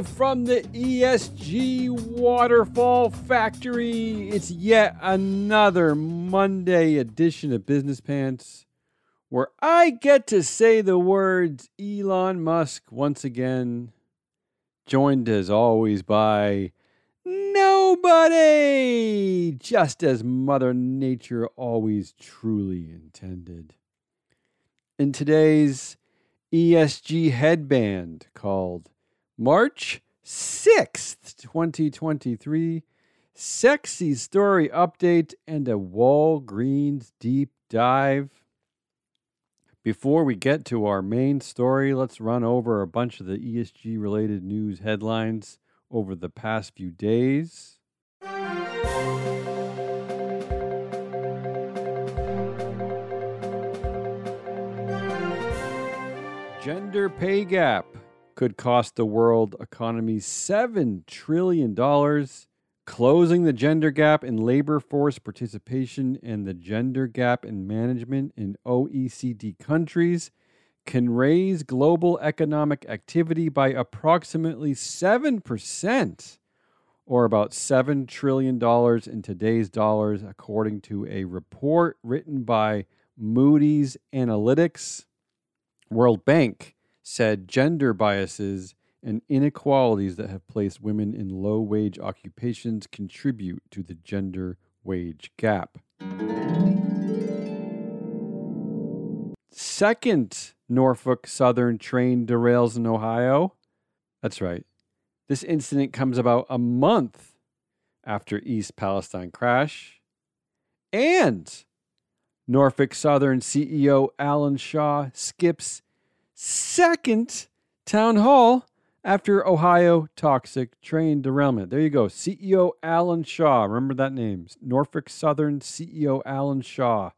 live from the ESG Waterfall Factory. It's yet another Monday edition of Business Pants where I get to say the words Elon Musk once again, joined as always by nobody, just as Mother Nature always truly intended. In today's ESG headband called March 6th, 2023. Sexy story update and a Walgreens deep dive. Before we get to our main story, let's run over a bunch of the ESG related news headlines over the past few days. Gender pay gap could cost the world economy $7 trillion. Closing the gender gap in labor force participation and the gender gap in management in OECD countries can raise global economic activity by approximately 7%, or about $7 trillion in today's dollars, according to a report written by Moody's Analytics. World Bank said gender biases and inequalities that have placed women in low wage occupations contribute to the gender wage gap. Second Norfolk Southern train derails in Ohio. That's right. This incident comes about a month after East Palestine crash. And Norfolk Southern CEO Alan Shaw skips second town hall after Ohio toxic train derailment. There you go. CEO Alan Shaw. Remember that name. Norfolk Southern CEO Alan Shaw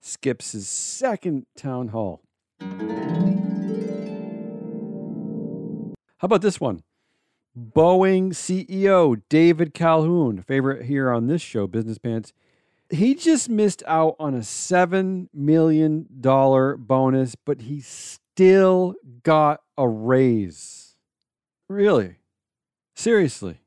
skips his second town hall. How about this one? Boeing CEO David Calhoun, favorite here on this show, Business Pants he just missed out on a $7 million bonus, but he still got a raise. Really? Seriously.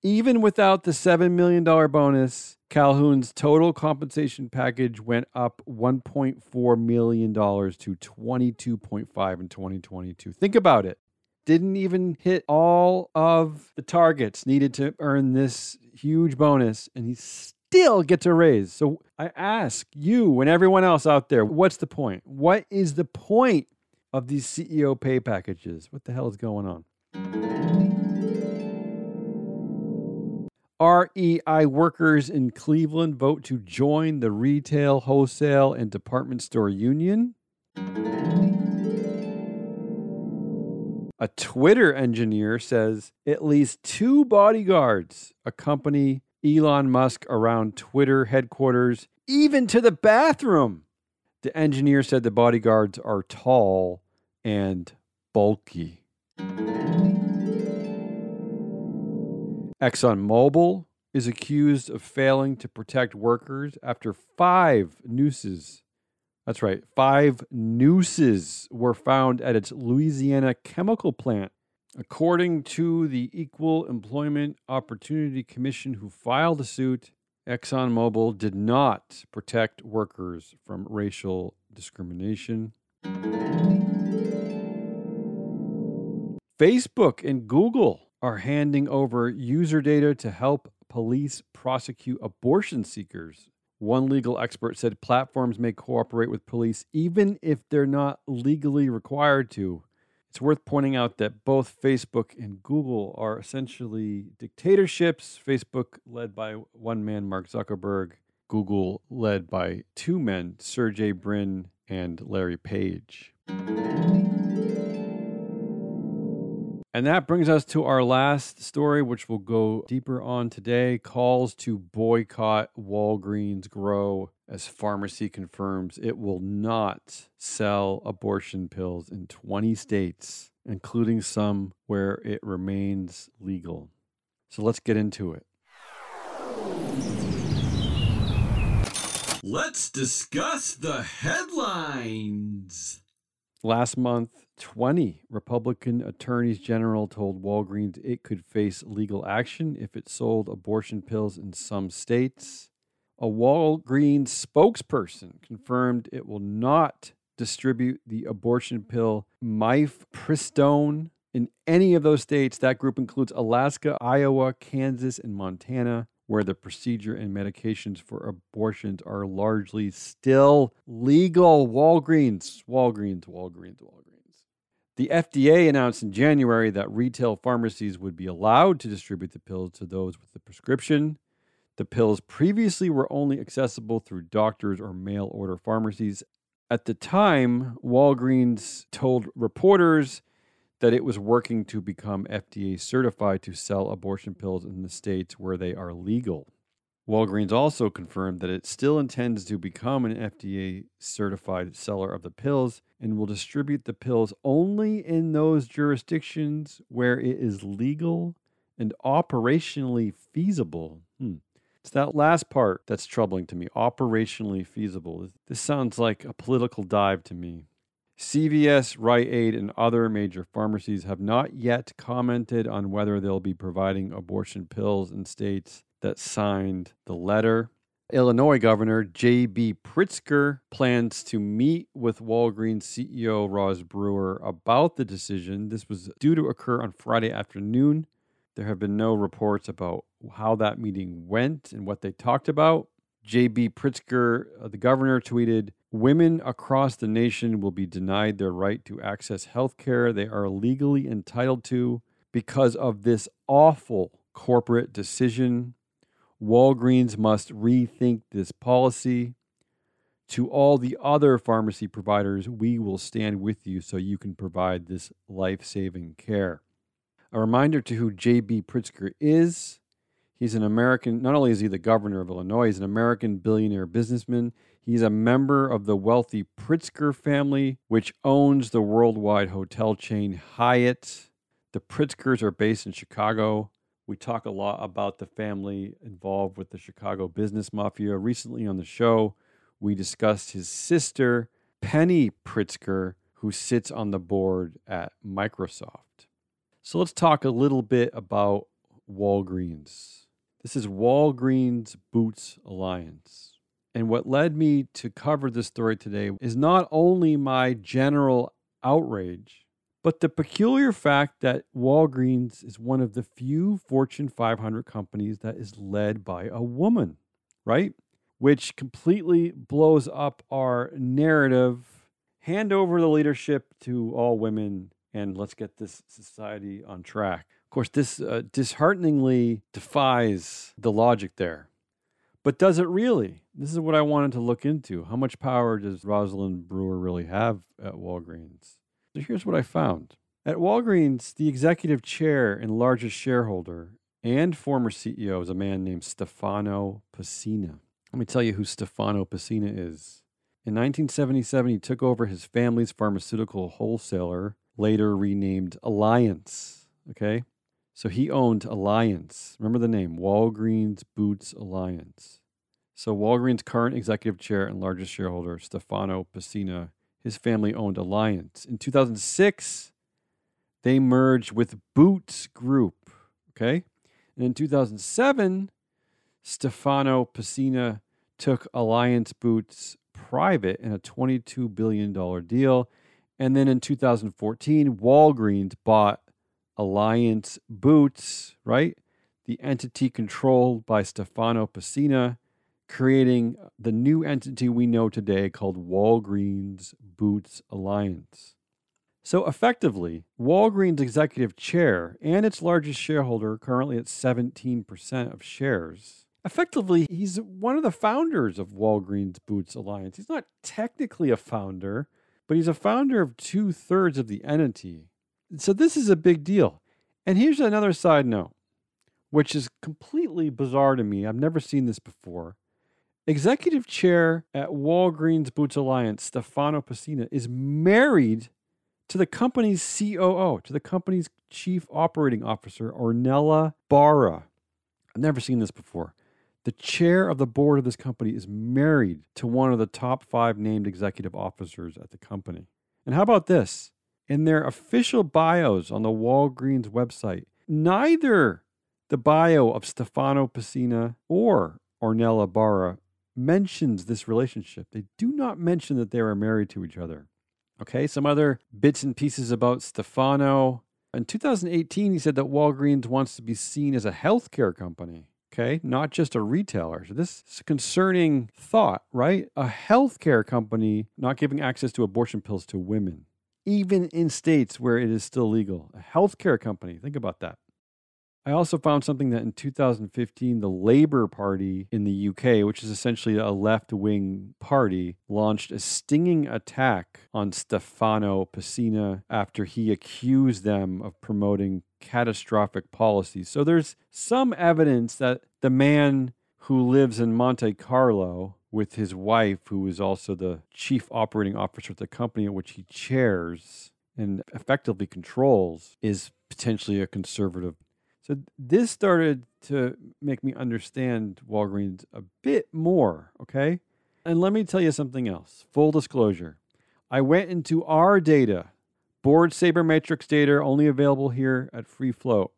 Even without the $7 million bonus, Calhoun's total compensation package went up $1.4 million to 22.5 in 2022. Think about it. Didn't even hit all of the targets needed to earn this huge bonus, and he still gets a raise. So I ask you and everyone else out there, what's the point? What is the point of these CEO pay packages? What the hell is going on? REI workers in Cleveland vote to join the retail, wholesale, and department store union. A Twitter engineer says at least two bodyguards accompany Elon Musk around Twitter headquarters, even to the bathroom. The engineer said the bodyguards are tall and bulky. ExxonMobil is accused of failing to protect workers after five nooses. That's right, five nooses were found at its Louisiana chemical plant According to the Equal Employment Opportunity Commission, who filed the suit, ExxonMobil did not protect workers from racial discrimination. Facebook and Google are handing over user data to help police prosecute abortion seekers. One legal expert said platforms may cooperate with police even if they're not legally required to. It's worth pointing out that both Facebook and Google are essentially dictatorships. Facebook led by one man, Mark Zuckerberg, Google led by two men, Sergey Brin and Larry Page. And that brings us to our last story, which we'll go deeper on today. Calls to boycott Walgreens grow as pharmacy confirms it will not sell abortion pills in 20 states, including some where it remains legal. So let's get into it. Let's discuss the headlines. Last month, 2020, Republican attorneys general told Walgreens it could face legal action if it sold abortion pills in some states. A Walgreens spokesperson confirmed it will not distribute the abortion pill mifepristone in any of those states. That group includes Alaska, Iowa, Kansas, and Montana, where the procedure and medications for abortions are largely still legal. Walgreens, Walgreens, Walgreens, Walgreens. The FDA announced in January that retail pharmacies would be allowed to distribute the pills to those with the prescription. The pills previously were only accessible through doctors or mail order pharmacies. At the time, Walgreens told reporters that it was working to become FDA certified to sell abortion pills in the states where they are legal. Walgreens also confirmed that it still intends to become an FDA certified seller of the pills and will distribute the pills only in those jurisdictions where it is legal and operationally feasible. Hmm. It's that last part that's troubling to me operationally feasible. This sounds like a political dive to me. CVS, Rite Aid, and other major pharmacies have not yet commented on whether they'll be providing abortion pills in states that signed the letter. Illinois Governor J.B. Pritzker plans to meet with Walgreens CEO Roz Brewer about the decision. This was due to occur on Friday afternoon. There have been no reports about how that meeting went and what they talked about. J.B. Pritzker, uh, the governor, tweeted Women across the nation will be denied their right to access health care they are legally entitled to because of this awful corporate decision. Walgreens must rethink this policy. To all the other pharmacy providers, we will stand with you so you can provide this life saving care. A reminder to who J.B. Pritzker is He's an American, not only is he the governor of Illinois, he's an American billionaire businessman. He's a member of the wealthy Pritzker family, which owns the worldwide hotel chain Hyatt. The Pritzkers are based in Chicago. We talk a lot about the family involved with the Chicago business mafia. Recently on the show, we discussed his sister, Penny Pritzker, who sits on the board at Microsoft. So let's talk a little bit about Walgreens. This is Walgreens Boots Alliance. And what led me to cover this story today is not only my general outrage, but the peculiar fact that Walgreens is one of the few Fortune 500 companies that is led by a woman, right? Which completely blows up our narrative. Hand over the leadership to all women and let's get this society on track. Of course, this uh, dishearteningly defies the logic there. But does it really? This is what I wanted to look into. How much power does Rosalind Brewer really have at Walgreens? So here's what I found. At Walgreens, the executive chair and largest shareholder and former CEO is a man named Stefano Pessina. Let me tell you who Stefano Pessina is. In 1977, he took over his family's pharmaceutical wholesaler, later renamed Alliance. Okay? So he owned Alliance. Remember the name Walgreens Boots Alliance. So Walgreens' current executive chair and largest shareholder, Stefano Pessina, his family owned Alliance. In 2006, they merged with Boots Group. Okay. And in 2007, Stefano Pessina took Alliance Boots private in a $22 billion deal. And then in 2014, Walgreens bought Alliance Boots, right? The entity controlled by Stefano Pessina, creating the new entity we know today called Walgreens Boots Alliance. So effectively, Walgreens executive chair and its largest shareholder, currently at 17% of shares, effectively, he's one of the founders of Walgreens Boots Alliance. He's not technically a founder, but he's a founder of two thirds of the entity. So this is a big deal. And here's another side note, which is completely bizarre to me. I've never seen this before. Executive chair at Walgreens Boots Alliance, Stefano Pessina, is married to the company's COO, to the company's chief operating officer, Ornella Barra. I've never seen this before. The chair of the board of this company is married to one of the top five named executive officers at the company. And how about this? in their official bios on the Walgreens website, neither the bio of Stefano Pessina or Ornella Barra mentions this relationship. They do not mention that they are married to each other. Okay, some other bits and pieces about Stefano. In 2018, he said that Walgreens wants to be seen as a healthcare company, okay, not just a retailer. So, this is a concerning thought, right? A healthcare company not giving access to abortion pills to women, even in states where it is still legal. A healthcare company, think about that. I also found something that in 2015, the Labour Party in the UK, which is essentially a left wing party, launched a stinging attack on Stefano Pessina after he accused them of promoting catastrophic policies. So there's some evidence that the man who lives in Monte Carlo with his wife, who is also the chief operating officer of the company at which he chairs and effectively controls, is potentially a conservative so this started to make me understand Walgreens a bit more, okay? And let me tell you something else. Full disclosure. I went into our data, board sabermetrics data only available here at Free Float.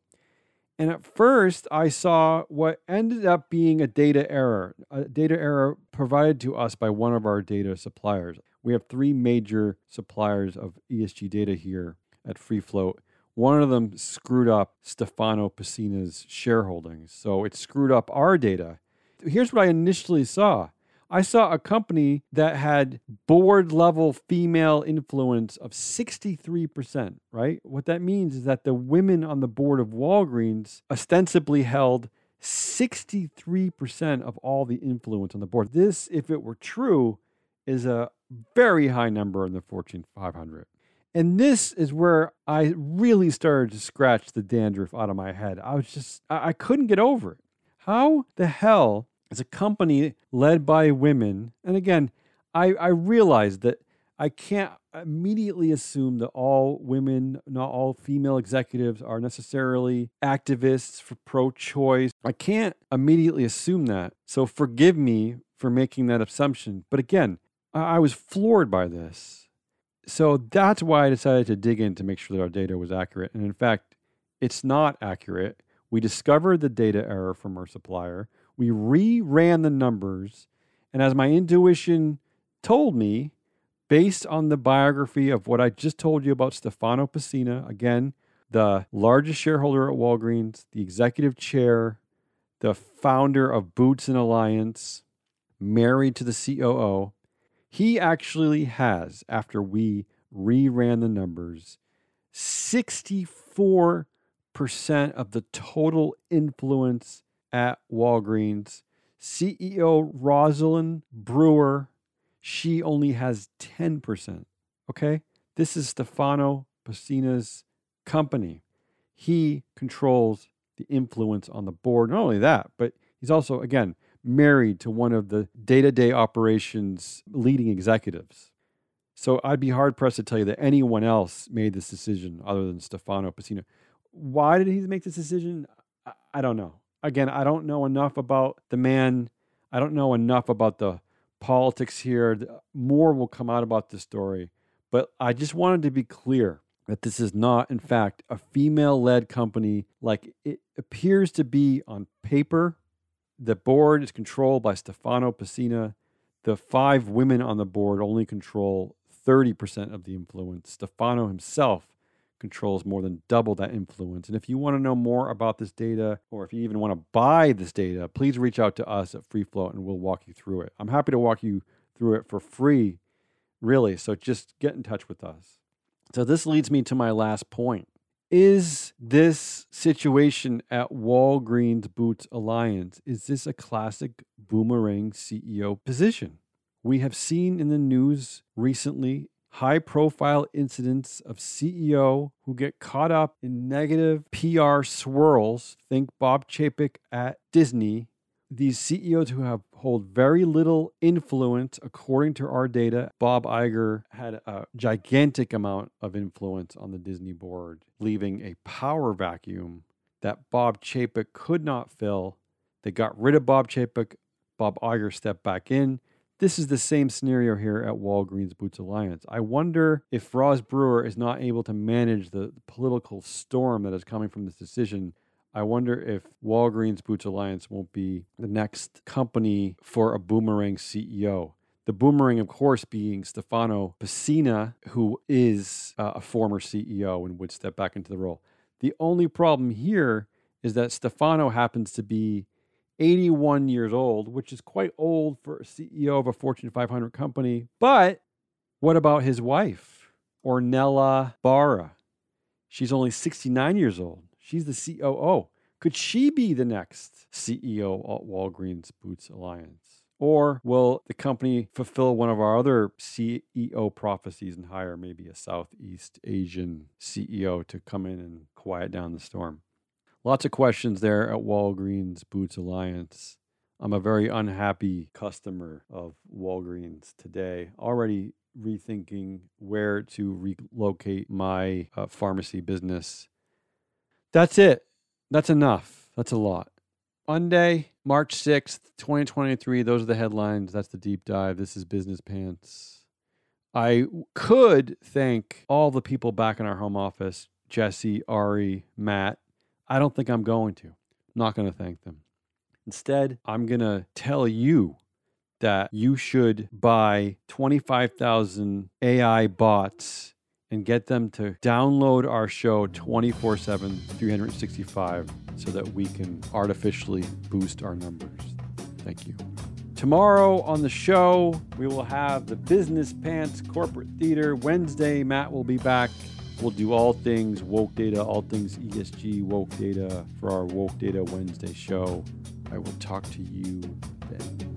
And at first, I saw what ended up being a data error, a data error provided to us by one of our data suppliers. We have three major suppliers of ESG data here at Free. One of them screwed up Stefano Pessina's shareholdings. So it screwed up our data. Here's what I initially saw I saw a company that had board level female influence of 63%, right? What that means is that the women on the board of Walgreens ostensibly held 63% of all the influence on the board. This, if it were true, is a very high number in the Fortune 500. And this is where I really started to scratch the dandruff out of my head. I was just, I, I couldn't get over it. How the hell is a company led by women? And again, I, I realize that I can't immediately assume that all women, not all female executives, are necessarily activists for pro choice. I can't immediately assume that. So forgive me for making that assumption. But again, I was floored by this so that's why I decided to dig in to make sure that our data was accurate. And in fact, it's not accurate. We discovered the data error from our supplier. We reran the numbers. And as my intuition told me, based on the biography of what I just told you about Stefano Pessina, again, the largest shareholder at Walgreens, the executive chair, the founder of Boots and Alliance, married to the COO, he actually has, after we reran the numbers, 64% of the total influence at Walgreens. CEO Rosalind Brewer, she only has 10%. Okay? This is Stefano Pessina's company. He controls the influence on the board. Not only that, but he's also, again, married to one of the day to day operations leading executives. So I'd be hard pressed to tell you that anyone else made this decision other than Stefano Pessina. Why did he make this decision? I don't know. Again, I don't know enough about the man. I don't know enough about the politics here. More will come out about this story. But I just wanted to be clear that this is not, in fact, a female led company like it appears to be on paper the board is controlled by Stefano Pessina. The five women on the board only control 30% of the influence. Stefano himself controls more than double that influence. And if you want to know more about this data, or if you even want to buy this data, please reach out to us at Free Float and we'll walk you through it. I'm happy to walk you through it for free, really. So just get in touch with us. So this leads me to my last point. Is this situation at Walgreens Boots Alliance, is this a classic boomerang CEO position? We have seen in the news recently high profile incidents of CEO who get caught up in negative PR swirls. Think Bob Chapek at Disney these CEOs who have hold very little influence, according to our data, Bob Iger had a gigantic amount of influence on the Disney board, leaving a power vacuum that Bob Chapek could not fill. They got rid of Bob Chapek. Bob Iger stepped back in. This is the same scenario here at Walgreens Boots Alliance. I wonder if Roz Brewer is not able to manage the political storm that is coming from this decision. I wonder if Walgreens Boots Alliance won't be the next company for a boomerang CEO. The boomerang, of course, being Stefano Pessina, who is uh, a former CEO and would step back into the role. The only problem here is that Stefano happens to be 81 years old, which is quite old for a CEO of a Fortune 500 company. But what about his wife, Ornella Barra? She's only 69 years old. She's the COO. Could she be the next CEO at Walgreens Boots Alliance? Or will the company fulfill one of our other CEO prophecies and hire maybe a Southeast Asian CEO to come in and quiet down the storm? Lots of questions there at Walgreens Boots Alliance. I'm a very unhappy customer of Walgreens today, already rethinking where to relocate my uh, pharmacy business. That's it. That's enough. That's a lot. Monday, March 6th, 2023. Those are the headlines. That's the deep dive. This is Business Pants. I could thank all the people back in our home office Jesse, Ari, Matt, I don't think I'm going to. I'm not going to thank them. Instead, I'm going to tell you that you should buy 25,000 AI bots and get them to download our show 24 7, 365 so that we can artificially boost our numbers. Thank you. Tomorrow on the show, we will have the Business Pants Corporate Theater. Wednesday, Matt will be back We'll do all things woke data, all things ESG woke data for our Woke Data Wednesday show. I will talk to you then.